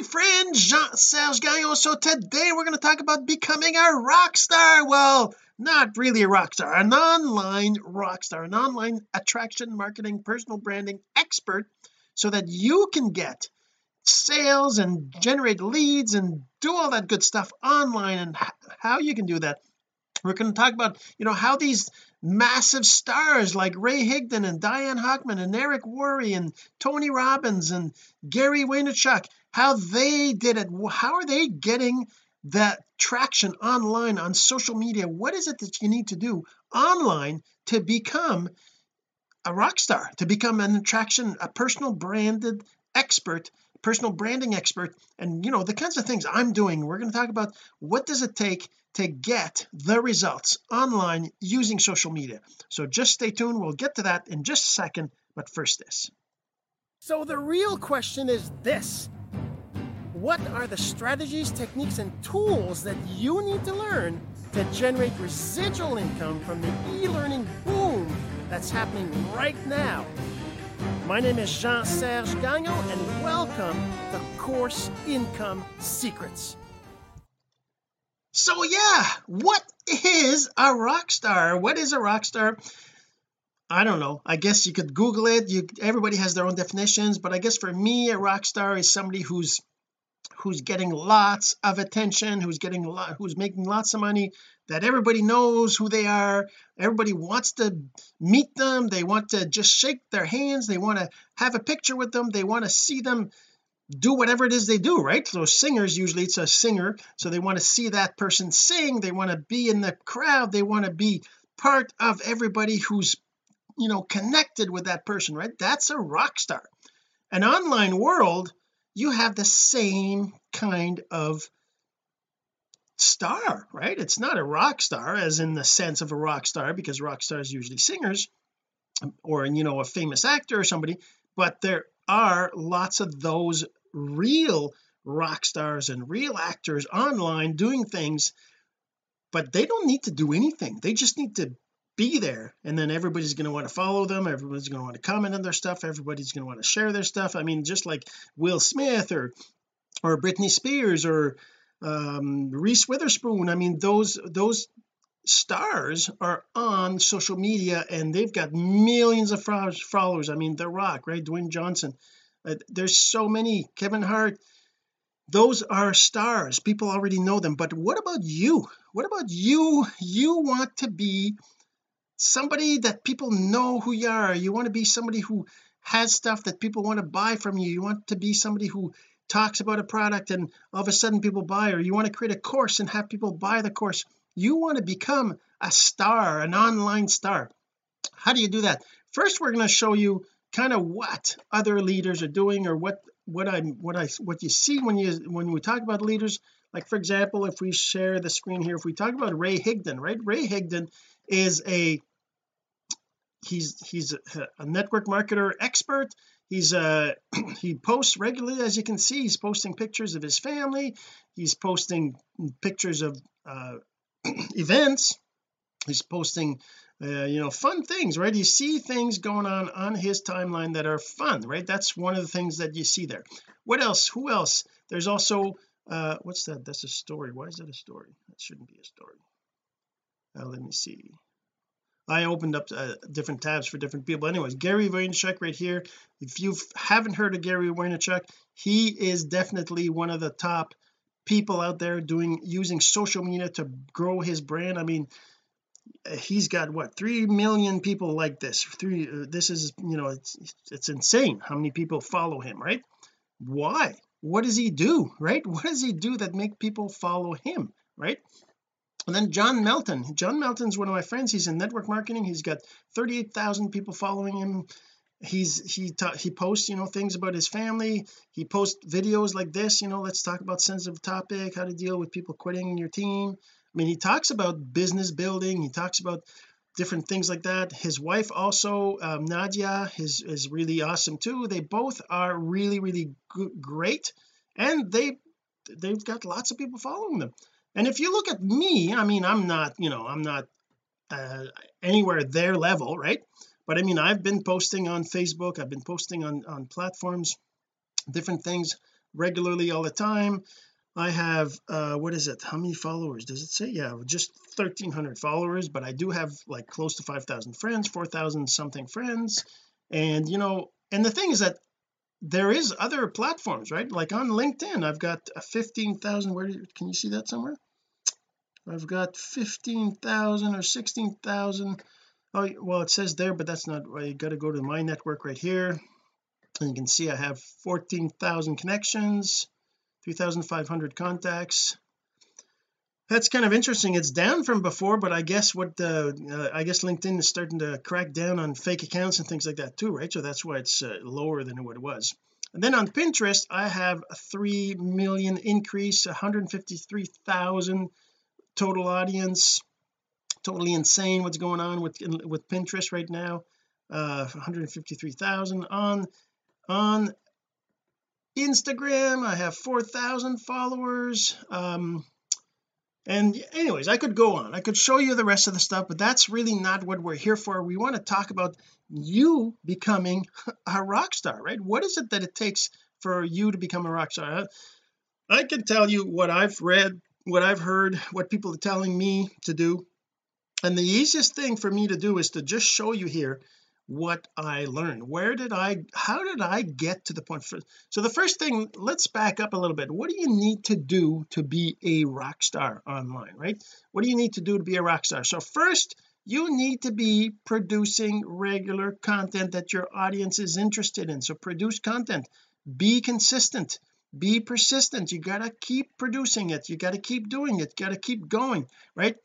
my friend Jean-Serge Gagnon. So today we're going to talk about becoming a rock star. Well not really a rock star an online rock star an online attraction marketing personal branding expert so that you can get sales and generate leads and do all that good stuff online. And how you can do that we're going to talk about you know how these massive stars like Ray Higdon and Diane Hochman and Eric Worre and Tony Robbins and Gary Vaynerchuk how they did it how are they getting that traction online on social media? What is it that you need to do online to become a rock star to become an attraction a personal branded expert personal branding expert? And you know the kinds of things I'm doing we're going to talk about what does it take to get the results online using social media. So just stay tuned we'll get to that in just a second but first this. So the real question is this what are the strategies techniques and tools that you need to learn to generate residual income from the e-learning boom that's happening right now? My name is Jean-Serge Gagnon and welcome to Course Income Secrets. So yeah what is a rock star? What is a rock star? I don't know. I guess you could google it. You everybody has their own definitions but I guess for me a rock star is somebody who's who's getting lots of attention who's getting a lot who's making lots of money that everybody knows who they are. Everybody wants to meet them. They want to just shake their hands. They want to have a picture with them. They want to see them do whatever it is they do right? So singers usually it's a singer so they want to see that person sing. They want to be in the crowd. They want to be part of everybody who's you know connected with that person right? That's a rock star. An online world you have the same kind of star right? It's not a rock star as in the sense of a rock star because rock stars usually singers or you know a famous actor or somebody but there are lots of those real rock stars and real actors online doing things but they don't need to do anything. They just need to be there. And then everybody's going to want to follow them. Everybody's going to want to comment on their stuff. Everybody's going to want to share their stuff. I mean just like Will Smith or or Britney Spears or um Reese Witherspoon. I mean those those stars are on social media and they've got millions of followers. I mean The Rock right? Dwayne Johnson. Uh, there's so many. Kevin Hart. Those are stars. People already know them. But what about you? What about you? You want to be somebody that people know who you are. You want to be somebody who has stuff that people want to buy from you. You want to be somebody who talks about a product and all of a sudden people buy or you want to create a course and have people buy the course. You want to become a star an online star. How do you do that? First we're going to show you kind of what other leaders are doing or what what I'm what I what you see when you when we talk about leaders. Like for example if we share the screen here if we talk about Ray Higdon right? Ray Higdon is a he's he's a, network marketer expert. He's uh he posts regularly as you can see. He's posting pictures of his family. He's posting pictures of uh events. He's posting uh, you know fun things right? You see things going on on his timeline that are fun right? That's one of the things that you see there. What else? Who else? There's also uh what's that? That's a story. Why is that a story? That shouldn't be a story. Uh, let me see I opened up uh, different tabs for different people. Anyways Gary Vaynerchuk right here. If you haven't heard of Gary Vaynerchuk he is definitely one of the top people out there doing using social media to grow his brand. I mean he's got what three million people like this. Three uh, this is you know it's it's insane how many people follow him right? Why? What does he do right? What does he do that make people follow him right and then John Melton. John Melton's one of my friends. He's in network marketing. He's got 38,000 people following him. He's he he posts you know things about his family. He posts videos like this you know let's talk about sensitive topic how to deal with people quitting your team. I mean he talks about business building. He talks about different things like that. His wife also um, Nadia is is really awesome too. They both are really really great. And they they've got lots of people following them and if you look at me I mean I'm not you know I'm not uh, anywhere their level right? But I mean I've been posting on Facebook I've been posting on on platforms different things regularly all the time. I have uh what is it? How many followers does it say? Yeah just 1300 followers but I do have like close to 5000 friends 4000 something friends. And you know and the thing is that there is other platforms right? Like on LinkedIn I've got a 15,000 where do, can you see that somewhere? I've got 15,000 or 16,000 oh well it says there but that's not you got to go to my network right here. And you can see I have 14,000 connections 3,500 contacts that's kind of interesting. It's down from before but I guess what the uh, I guess LinkedIn is starting to crack down on fake accounts and things like that too right? So that's why it's uh, lower than what it was. And then on Pinterest I have a 3 million increase 153,000 total audience. Totally insane what's going on with with Pinterest right now. Uh 153,000 on on Instagram. I have 4,000 followers. Um and anyways I could go on. I could show you the rest of the stuff but that's really not what we're here for. We want to talk about you becoming a rock star right? What is it that it takes for you to become a rock star? I can tell you what I've read what I've heard what people are telling me to do. And the easiest thing for me to do is to just show you here what I learned. Where did I how did I get to the point? For so the first thing let's back up a little bit. What do you need to do to be a rock star online right? What do you need to do to be a rock star? So first you need to be producing regular content that your audience is interested in. So produce content. Be consistent. Be persistent. You got to keep producing it. You got to keep doing it. Got to keep going right?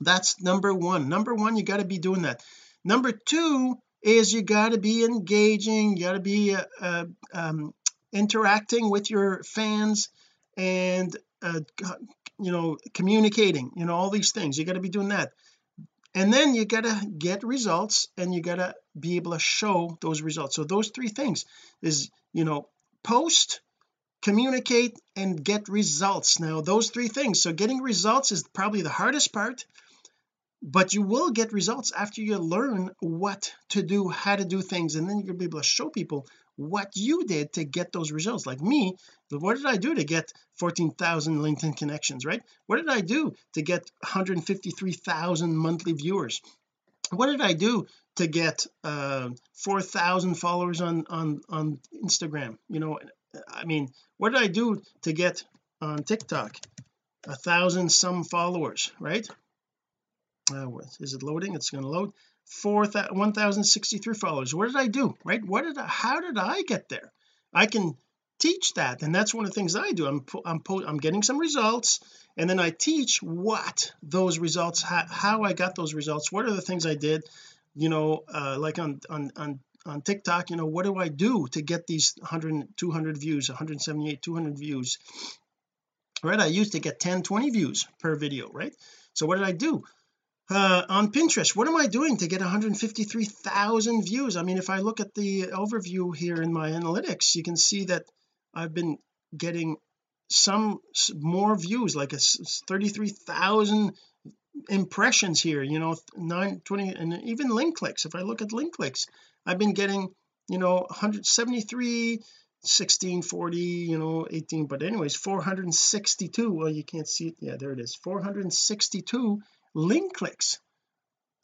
That's number one. Number one you got to be doing that number two is you got to be engaging you got to be uh, uh, um, interacting with your fans and uh, you know communicating you know all these things. You got to be doing that. And then you got to get results and you got to be able to show those results. So those three things is you know post communicate and get results. Now those three things. So getting results is probably the hardest part but you will get results after you learn what to do how to do things and then you're gonna be able to show people what you did to get those results. Like me what did I do to get 14,000 LinkedIn connections right? What did I do to get 153,000 monthly viewers? What did I do to get uh 4,000 followers on on on Instagram? You know I mean what did I do to get on TikTok? A thousand some followers right uh, is it loading? It's going to load 4 1063 followers. What did I do right? What did I how did I get there? I can teach that and that's one of the things I do. I'm I'm, I'm getting some results and then I teach what those results how, how I got those results. What are the things I did? You know uh, like on on on on TikTok you know what do I do to get these 100 200 views 178 200 views? Right I used to get 10 20 views per video right? So what did I do uh, on Pinterest. What am I doing to get 153,000 views? I mean if I look at the overview here in my analytics you can see that I've been getting some more views like a 33,000 impressions here you know 920 and even link clicks. If I look at link clicks I've been getting you know 173 16 40 you know 18 but anyways 462 well you can't see it. Yeah there it is. 462 link clicks.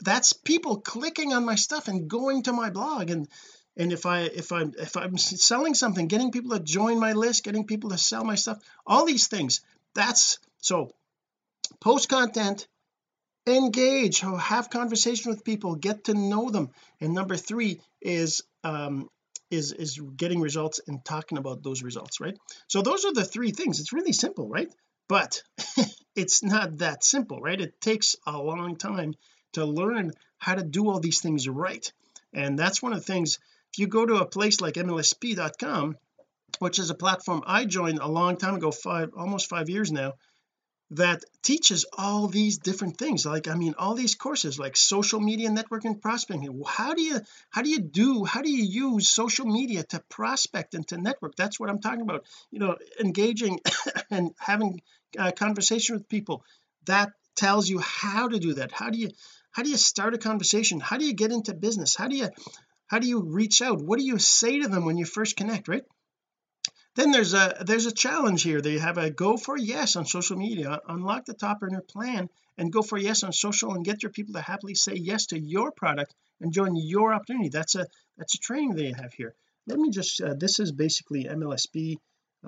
That's people clicking on my stuff and going to my blog. And and if I if I'm if I'm selling something getting people to join my list getting people to sell my stuff all these things. That's so post content engage have conversation with people get to know them. And number three is um is is getting results and talking about those results right? So those are the three things. It's really simple right but it's not that simple right? It takes a long time to learn how to do all these things right. And that's one of the things if you go to a place like mlsp.com which is a platform I joined a long time ago five almost five years now that teaches all these different things. Like I mean all these courses like social media networking prospecting. How do you how do you do how do you use social media to prospect and to network? That's what I'm talking about. You know engaging and having a conversation with people that tells you how to do that. How do you how do you start a conversation? How do you get into business? How do you how do you reach out? What do you say to them when you first connect right then there's a there's a challenge here. They have a go for yes on social media unlock the top earner plan and go for yes on social and get your people to happily say yes to your product and join your opportunity. That's a that's a training they have here. Let me just uh, this is basically MLSP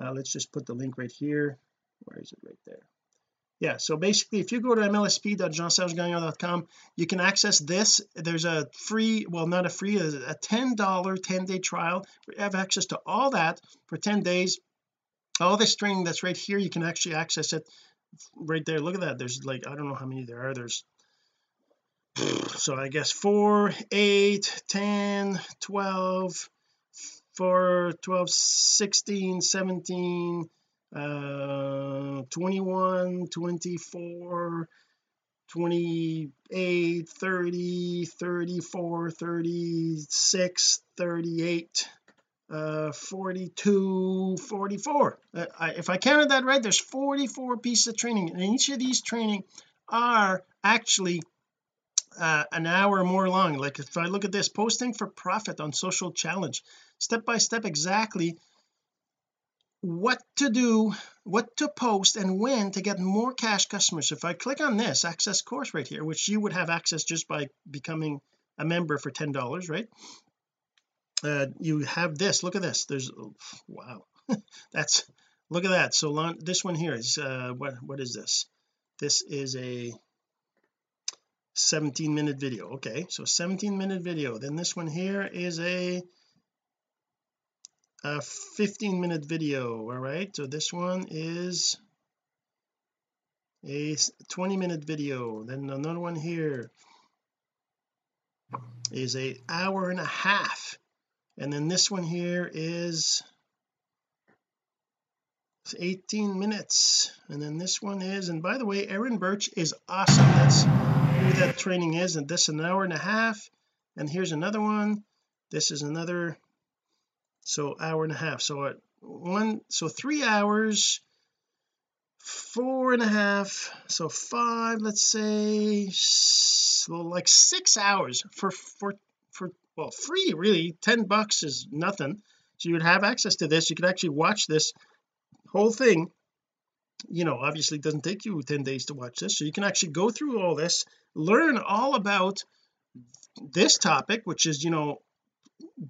uh, let's just put the link right here. Where is it? Right there yeah so basically if you go to mlsp.jeansergegagnon.com you can access this. There's a free well not a free a 10 dollar 10 day trial. You have access to all that for 10 days. All this training that's right here you can actually access it right there. Look at that. There's like I don't know how many there are. There's so I guess 4 8 10 12 4 12 16 17 uh 21 24 28 30 34 36 38 uh 42 44 uh, I, if I counted that right there's 44 pieces of training and each of these training are actually uh, an hour or more long. Like if I look at this posting for profit on social challenge. Step by step exactly what to do what to post and when to get more cash customers. If I click on this access course right here which you would have access just by becoming a member for ten dollars right? Uh, you have this. Look at this. There's oh, wow. That's look at that. So long, this one here is uh what what is this? This is a 17 minute video. Okay so 17 minute video. Then this one here is a a 15 minute video all right? So this one is a 20 minute video. Then another one here is a hour and a half. And then this one here is 18 minutes. And then this one is and by the way Erin Birch is awesome. That's who that training is. And this an hour and a half. And here's another one. This is another so hour and a half. So at one so three hours four and a half so five let's say so like six hours for for for well free really. 10 bucks is nothing. So you would have access to this. You could actually watch this whole thing. You know obviously it doesn't take you 10 days to watch this. So you can actually go through all this learn all about this topic which is you know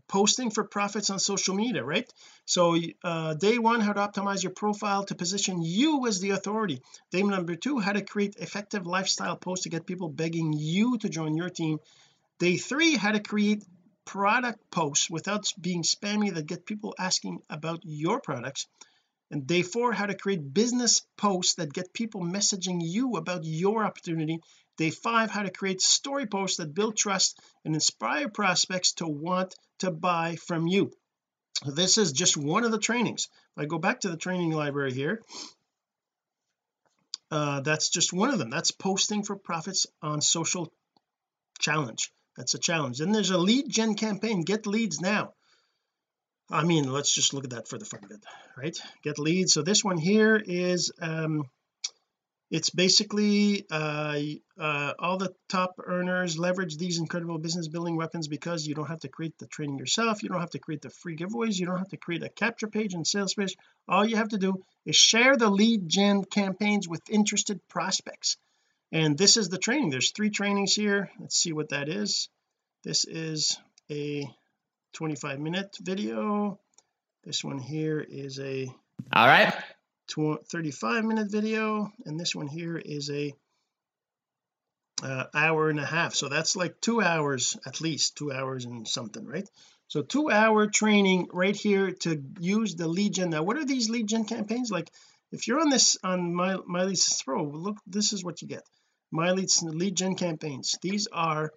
posting for profits on social media right? So uh, day one how to optimize your profile to position you as the authority. Day number two how to create effective lifestyle posts to get people begging you to join your team. Day three how to create product posts without being spammy that get people asking about your products. And day four how to create business posts that get people messaging you about your opportunity day five how to create story posts that build trust and inspire prospects to want to buy from you. This is just one of the trainings. If I go back to the training library here uh, that's just one of them. That's posting for profits on social challenge. That's a challenge. Then there's a lead gen campaign get leads now. I mean let's just look at that for the fun of it right? Get leads. So this one here is um it's basically uh, uh, all the top earners leverage these incredible business building weapons because you don't have to create the training yourself you don't have to create the free giveaways you don't have to create a capture page and sales page. All you have to do is share the lead gen campaigns with interested prospects. And this is the training. There's three trainings here. Let's see what that is. This is a 25 minute video. This one here is a all right 35 minute video and this one here is a uh, hour and a half. So that's like two hours at least two hours and something right? So two hour training right here to use the lead gen now what are these lead gen campaigns? Like if you're on this on my my leads pro look this is what you get. My leads lead gen campaigns. These are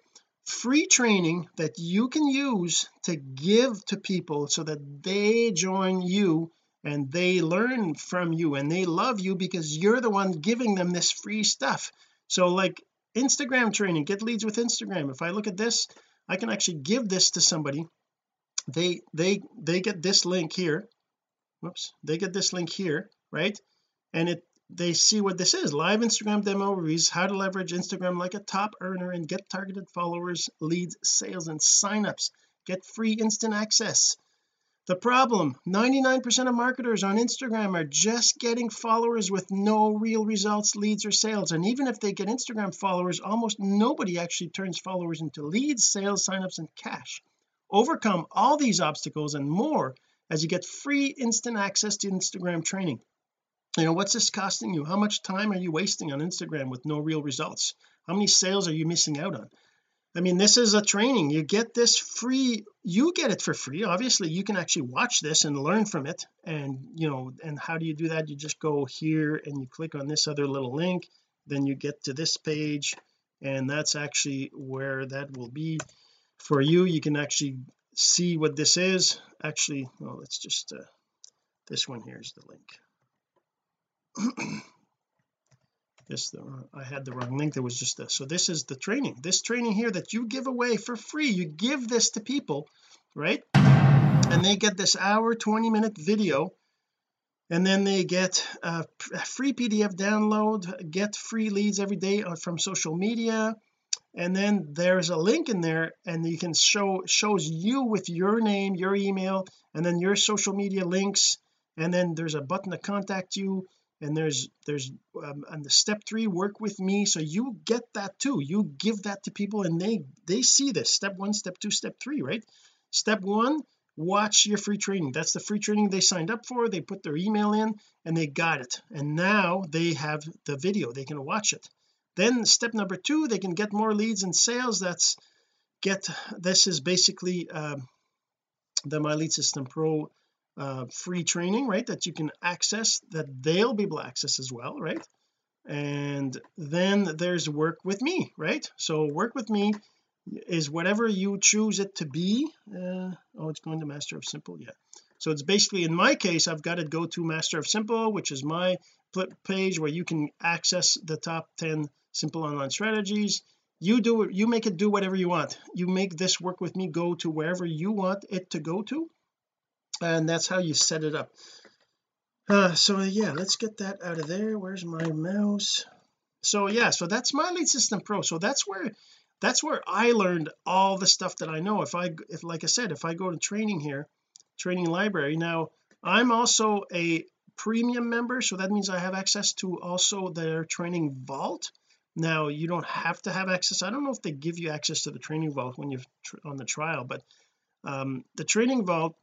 free training that you can use to give to people so that they join you and they learn from you and they love you because you're the one giving them this free stuff. So like Instagram training get leads with Instagram. If I look at this I can actually give this to somebody. They they they get this link here. Whoops. They get this link here right? And it they see what this is. Live Instagram demo reviews how to leverage Instagram like a top earner and get targeted followers leads sales and signups. Get free instant access the problem 99% of marketers on Instagram are just getting followers with no real results leads or sales. And even if they get Instagram followers almost nobody actually turns followers into leads sales signups and cash. Overcome all these obstacles and more as you get free instant access to Instagram training. You know what's this costing you? How much time are you wasting on Instagram with no real results? How many sales are you missing out on I mean this is a training. You get this free you get it for free. Obviously you can actually watch this and learn from it. And you know and how do you do that? You just go here and you click on this other little link. Then you get to this page and that's actually where that will be for you. You can actually see what this is. Actually well let's just uh, this one here is the link this I had the wrong link there was just this. So this is the training. This training here that you give away for free you give this to people right? And they get this hour 20 minute video and then they get a free PDF download get free leads every day uh, from social media and then there's a link in there and you can show shows you with your name your email and then your social media links and then there's a button to contact you and there's there's um, and the step three work with me. So you get that too. You give that to people and they they see this. Step one step two step three right? Step one watch your free training. That's the free training they signed up for. They put their email in and they got it. And now they have the video. They can watch it. Then step number two they can get more leads and sales. That's get this is basically um, the my lead system pro uh, free training right that you can access that they'll be able to access as well right? And then there's work with me right? So work with me is whatever you choose it to be uh, oh it's going to master of simple yeah so it's basically in my case I've got to go to master of simple which is my page where you can access the top 10 simple online strategies. You do it you make it do whatever you want. You make this work with me go to wherever you want it to go to and that's how you set it up. Uh, so yeah let's get that out of there. Where's my mouse? So yeah so that's my lead system pro. So that's where that's where I learned all the stuff that I know. If I if like I said if I go to training here training library now I'm also a premium member so that means I have access to also their training vault. Now you don't have to have access. I don't know if they give you access to the training vault when you're on the trial but um, the training vault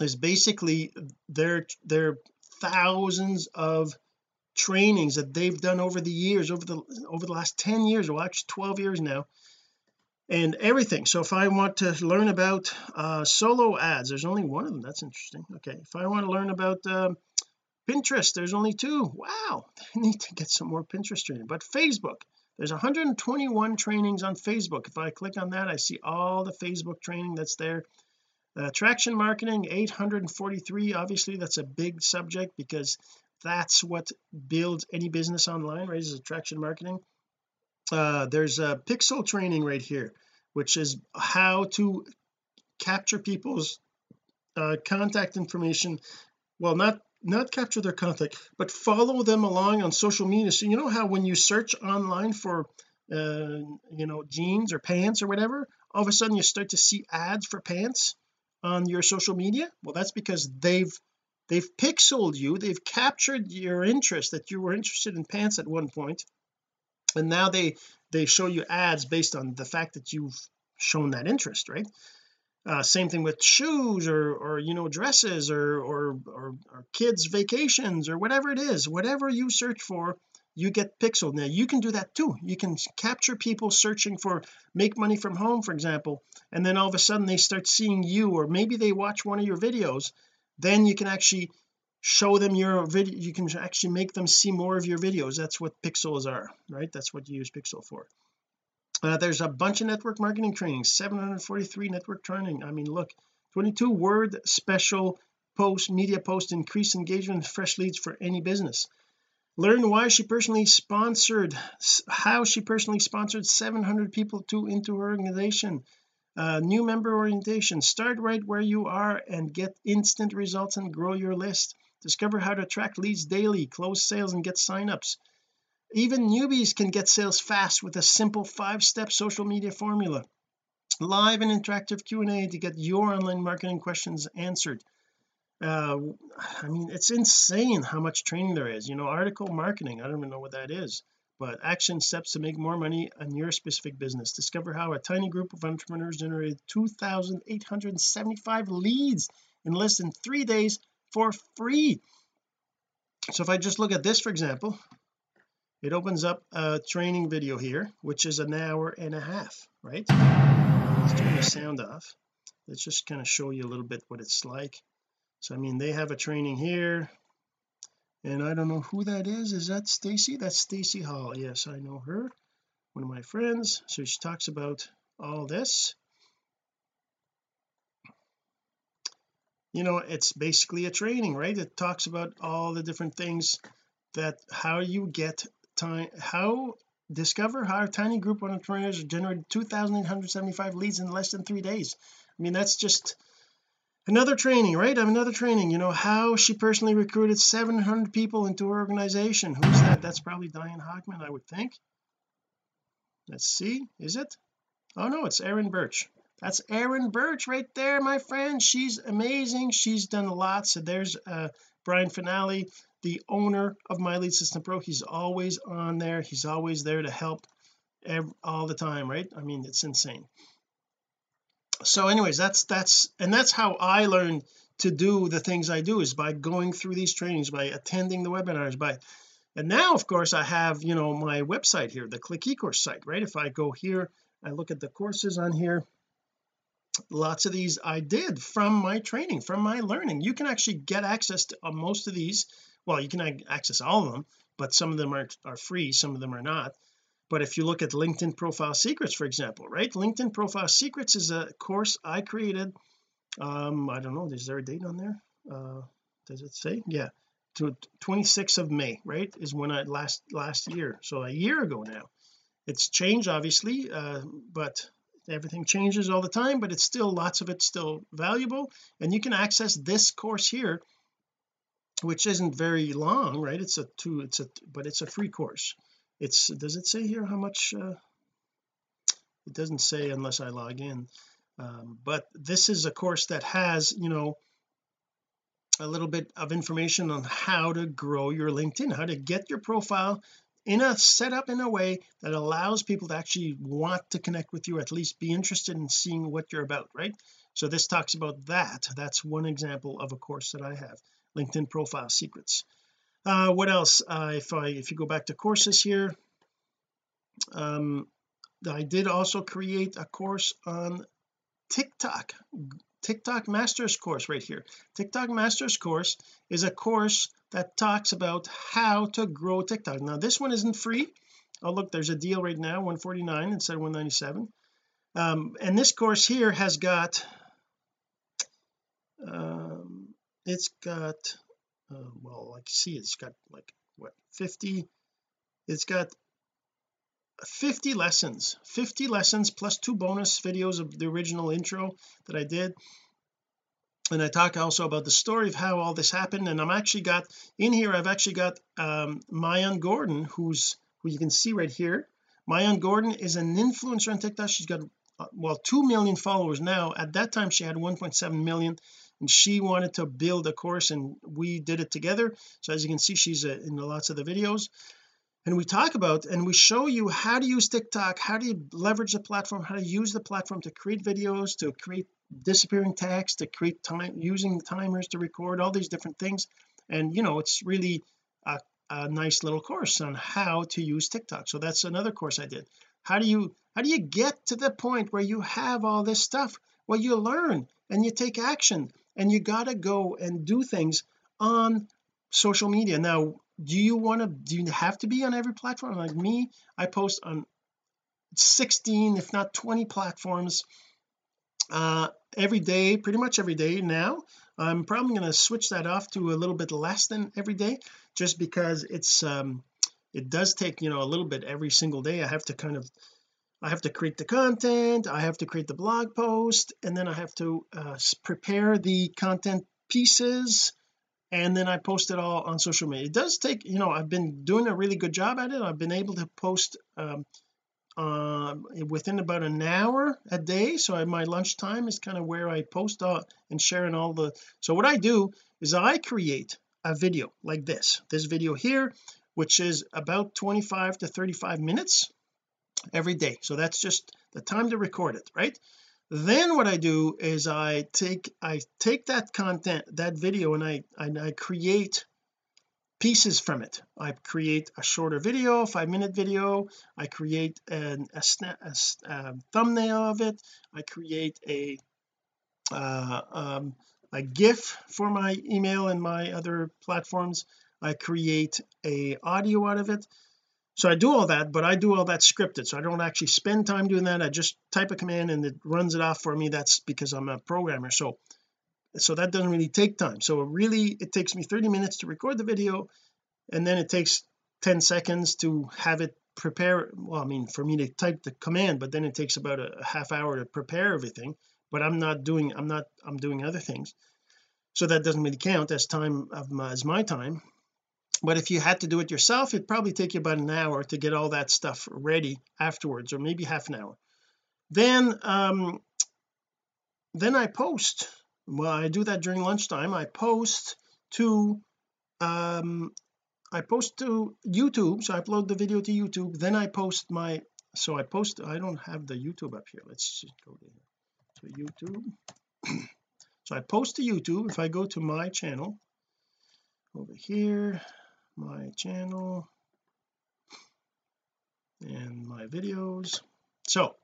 is basically their their thousands of trainings that they've done over the years over the over the last 10 years well actually 12 years now and everything. So if I want to learn about uh solo ads there's only one of them. That's interesting. Okay. If I want to learn about um, Pinterest there's only two. Wow. I need to get some more Pinterest training. But Facebook there's 121 trainings on Facebook. If I click on that I see all the Facebook training that's there uh, attraction marketing 843 obviously that's a big subject because that's what builds any business online right is attraction marketing. Uh, there's a pixel training right here which is how to capture people's uh, contact information. Well not not capture their contact but follow them along on social media. So you know how when you search online for uh, you know jeans or pants or whatever all of a sudden you start to see ads for pants on your social media? Well that's because they've they've pixeled you. They've captured your interest that you were interested in pants at one point. And now they they show you ads based on the fact that you've shown that interest right? Uh, same thing with shoes or or you know dresses or, or or or kids vacations or whatever it is. Whatever you search for you get pixeled. Now you can do that too. You can capture people searching for make money from home for example and then all of a sudden they start seeing you or maybe they watch one of your videos. Then you can actually show them your video you can actually make them see more of your videos. That's what pixels are right? That's what you use pixel for. Uh, there's a bunch of network marketing training 743 network training. I mean look 22 word special post media post increase engagement fresh leads for any business learn why she personally sponsored how she personally sponsored 700 people to into her organization. Uh, new member orientation. Start right where you are and get instant results and grow your list. Discover how to track leads daily close sales and get signups. Even newbies can get sales fast with a simple five-step social media formula. Live and interactive Q&A to get your online marketing questions answered uh I mean it's insane how much training there is. You know article marketing I don't even know what that is but action steps to make more money on your specific business. Discover how a tiny group of entrepreneurs generated 2,875 leads in less than three days for free. So if I just look at this for example it opens up a training video here which is an hour and a half right? Let's turn the sound off. Let's just kind of show you a little bit what it's like so I mean they have a training here. And I don't know who that is. Is that Stacy? That's Stacy Hall. Yes I know her. One of my friends. So she talks about all this. You know it's basically a training right? It talks about all the different things that how you get time how discover how a tiny group of entrepreneurs generated 2,875 leads in less than three days. I mean that's just another training right? Another training you know how she personally recruited 700 people into her organization. Who's that? That's probably Diane Hochman I would think. Let's see. Is it? Oh no it's Erin Birch. That's Erin Birch right there my friend. She's amazing. She's done a lot. So there's uh Brian Fanale the owner of my lead system pro. He's always on there. He's always there to help all the time right? I mean it's insane so anyways that's that's and that's how I learned to do the things I do is by going through these trainings by attending the webinars by and now of course I have you know my website here the click ecourse site right? If I go here I look at the courses on here lots of these I did from my training from my learning. You can actually get access to uh, most of these. Well you can access all of them but some of them are, are free some of them are not but if you look at LinkedIn profile secrets for example right? LinkedIn profile secrets is a course I created um I don't know is there a date on there? Uh does it say? Yeah. To 26th of May right is when I last last year. So a year ago now. It's changed obviously uh but everything changes all the time but it's still lots of it's still valuable. And you can access this course here which isn't very long right? It's a two it's a but it's a free course it's does it say here how much uh, it doesn't say unless I log in. Um, but this is a course that has you know a little bit of information on how to grow your LinkedIn how to get your profile in a setup in a way that allows people to actually want to connect with you at least be interested in seeing what you're about right? So this talks about that. That's one example of a course that I have LinkedIn profile secrets uh what else? Uh if I if you go back to courses here um I did also create a course on TikTok TikTok Masters course right here. TikTok Masters course is a course that talks about how to grow TikTok. Now this one isn't free. Oh look there's a deal right now 149 instead of 197 um and this course here has got um it's got uh, well like see it's got like what 50 it's got 50 lessons 50 lessons plus two bonus videos of the original intro that I did. And I talk also about the story of how all this happened and I'm actually got in here I've actually got um Maayan Gordon who's who you can see right here. Maayan Gordon is an influencer on TikTok. She's got uh, well 2 million followers now. At that time she had 1.7 million and she wanted to build a course and we did it together. So as you can see she's uh, in lots of the videos. And we talk about and we show you how to use TikTok how do you leverage the platform how to use the platform to create videos to create disappearing text to create time using timers to record all these different things. And you know it's really a, a nice little course on how to use TikTok. So that's another course I did. How do you how do you get to the point where you have all this stuff? Well you learn and you take action and you got to go and do things on social media. Now do you want to do you have to be on every platform? Like me I post on 16 if not 20 platforms uh every day pretty much every day. Now I'm probably going to switch that off to a little bit less than every day just because it's um it does take you know a little bit every single day. I have to kind of I have to create the content I have to create the blog post and then I have to uh, prepare the content pieces and then I post it all on social media. It does take you know I've been doing a really good job at it. I've been able to post um, uh, within about an hour a day so I, my lunchtime is kind of where I post uh, and sharing all the so what I do is I create a video like this. This video here which is about 25 to 35 minutes every day. So that's just the time to record it right? Then what I do is I take I take that content that video and I and I create pieces from it. I create a shorter video five minute video. I create an, a, snap, a, a thumbnail of it. I create a uh, um, a GIF for my email and my other platforms. I create a audio out of it so I do all that but I do all that scripted. So I don't actually spend time doing that. I just type a command and it runs it off for me. That's because I'm a programmer. So so that doesn't really take time. So really it takes me 30 minutes to record the video and then it takes 10 seconds to have it prepare well I mean for me to type the command but then it takes about a, a half hour to prepare everything. But I'm not doing I'm not I'm doing other things. So that doesn't really count as time of my, as my time but if you had to do it yourself it'd probably take you about an hour to get all that stuff ready afterwards or maybe half an hour. Then um then I post. Well I do that during lunchtime. I post to um I post to YouTube. So I upload the video to YouTube. Then I post my so I post I don't have the YouTube up here. Let's just go to so YouTube. So I post to YouTube. If I go to my channel over here my channel and my videos. So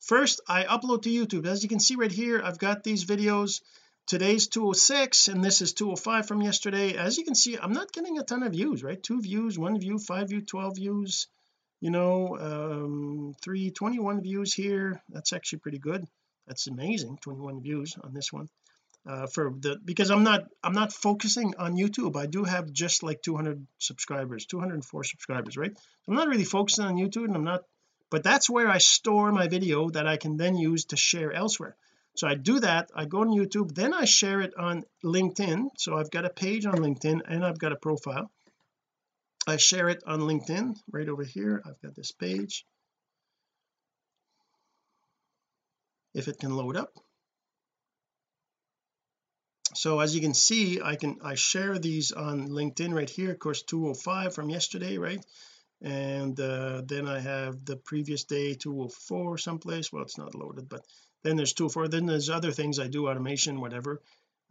first I upload to YouTube. As you can see right here I've got these videos. Today's 206 and this is 205 from yesterday. As you can see I'm not getting a ton of views right? Two views one view five view 12 views you know um 321 views here. That's actually pretty good. That's amazing 21 views on this one uh, for the because I'm not I'm not focusing on YouTube. I do have just like 200 subscribers 204 subscribers right? I'm not really focusing on YouTube and I'm not but that's where I store my video that I can then use to share elsewhere. So I do that I go on YouTube then I share it on LinkedIn. So I've got a page on LinkedIn and I've got a profile. I share it on LinkedIn right over here I've got this page. If it can load up so as you can see I can I share these on LinkedIn right here. Of course 205 from yesterday right? And uh, then I have the previous day 204 someplace. Well it's not loaded but then there's 204 then there's other things I do automation whatever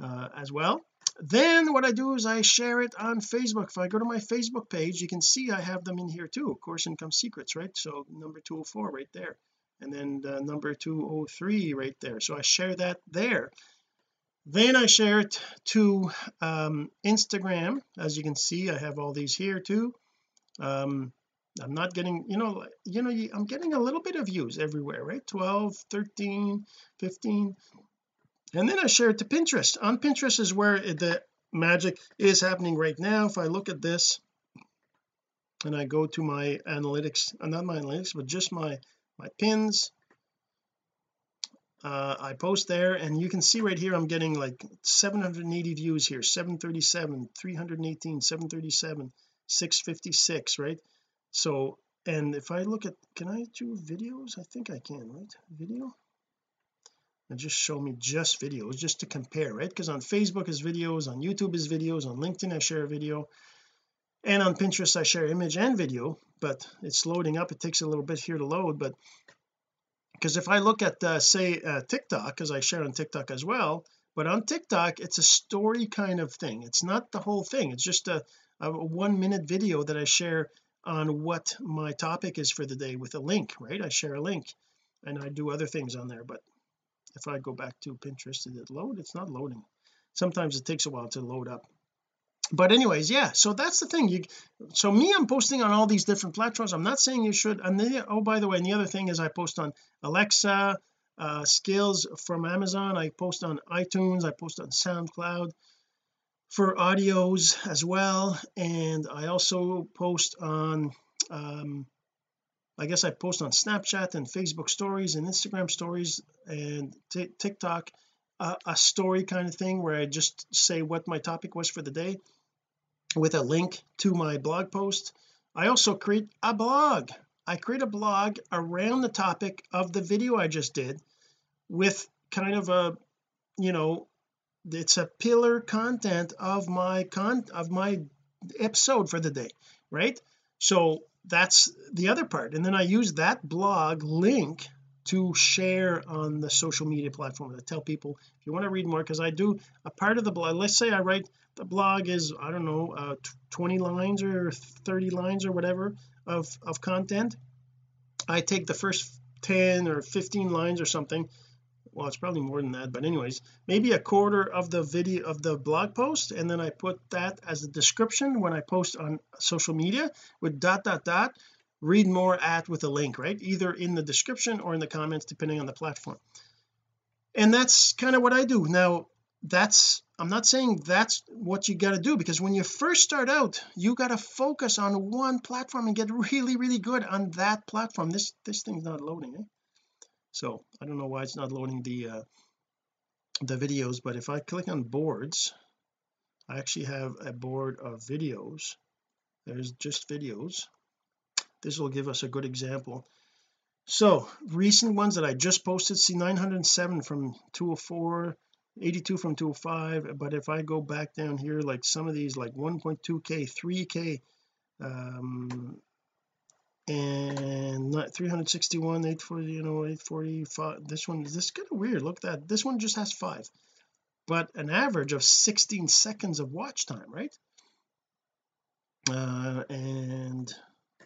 uh, as well. Then what I do is I share it on Facebook. If I go to my Facebook page you can see I have them in here too. Course income secrets right? So number 204 right there. And then the number 203 right there. So I share that there then I share it to um, Instagram. As you can see I have all these here too. Um I'm not getting you know you know I'm getting a little bit of views everywhere right? 12 13 15 and then I share it to Pinterest. On Pinterest is where the magic is happening right now. If I look at this and I go to my analytics uh, not my analytics but just my my pins uh, I post there and you can see right here I'm getting like 780 views here 737 318 737 656 right? So and if I look at can I do videos? I think I can right? Video? And just show me just videos just to compare right? Because on Facebook is videos on YouTube is videos on LinkedIn I share a video and on Pinterest I share image and video but it's loading up it takes a little bit here to load but because if I look at uh, say uh, TikTok because I share on TikTok as well but on TikTok it's a story kind of thing. It's not the whole thing. It's just a, a one minute video that I share on what my topic is for the day with a link right? I share a link and I do other things on there but if I go back to Pinterest did it load? It's not loading. Sometimes it takes a while to load up but anyways yeah so that's the thing. You so me I'm posting on all these different platforms. I'm not saying you should and the, oh by the way and the other thing is I post on Alexa uh skills from Amazon. I post on iTunes. I post on SoundCloud for audios as well. And I also post on um I guess I post on Snapchat and Facebook stories and Instagram stories and TikTok uh, a story kind of thing where I just say what my topic was for the day with a link to my blog post. I also create a blog. I create a blog around the topic of the video I just did with kind of a you know it's a pillar content of my con of my episode for the day right? So that's the other part. And then I use that blog link to share on the social media platform to tell people if you want to read more because I do a part of the blog let's say I write the blog is I don't know uh, 20 lines or 30 lines or whatever of of content. I take the first 10 or 15 lines or something. Well it's probably more than that but anyways maybe a quarter of the video of the blog post and then I put that as a description when I post on social media with dot dot dot. Read more at with a link right? Either in the description or in the comments depending on the platform. And that's kind of what I do. Now that's I'm not saying that's what you got to do because when you first start out you got to focus on one platform and get really really good on that platform. This this thing's not loading eh? so I don't know why it's not loading the uh the videos but if I click on boards I actually have a board of videos. There's just videos. This will give us a good example. So recent ones that I just posted see 907 from 204 82 from 205 but if I go back down here like some of these like 1.2k 3k um and not 361 840 you know 845 this one this is kind of weird look at that this one just has five but an average of 16 seconds of watch time right? Uh and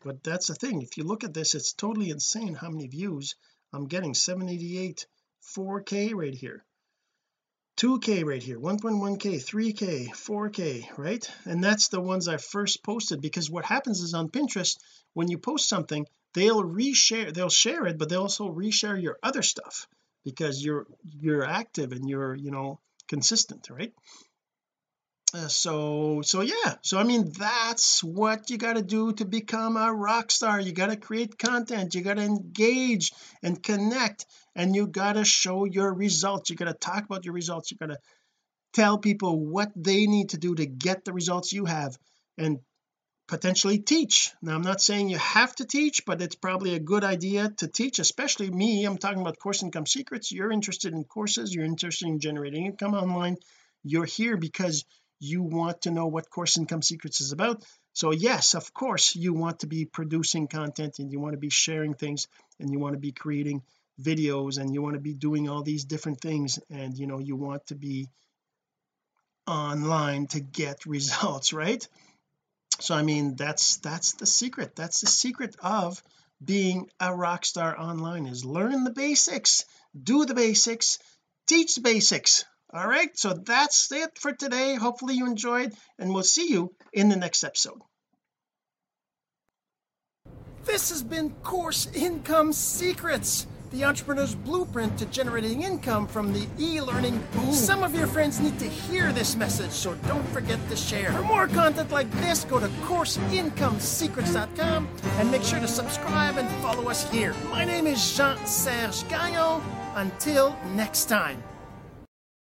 but that's the thing if you look at this it's totally insane how many views I'm getting 788 4k right here 2k right here 1.1k 3k 4k right? And that's the ones I first posted because what happens is on Pinterest when you post something they'll reshare they'll share it but they also reshare your other stuff because you're you're active and you're you know consistent right uh, so so yeah so I mean that's what you got to do to become a rock star. You got to create content you got to engage and connect and you got to show your results. You got to talk about your results. You got to tell people what they need to do to get the results you have and potentially teach. Now I'm not saying you have to teach but it's probably a good idea to teach especially me. I'm talking about course income secrets. You're interested in courses. You're interested in generating income online. You're here because you want to know what course income secrets is about. So yes of course you want to be producing content and you want to be sharing things and you want to be creating videos and you want to be doing all these different things and you know you want to be online to get results right? So I mean that's that's the secret. That's the secret of being a rock star online is learn the basics do the basics teach the basics all right so that's it for today hopefully you enjoyed and we'll see you in the next episode This has been Course Income Secrets, the entrepreneur's blueprint to generating income from the e learning boom. Some of your friends need to hear this message, so don't forget to share. For more content like this, go to CourseIncomeSecrets.com and make sure to subscribe and follow us here. My name is Jean Serge Gagnon. Until next time.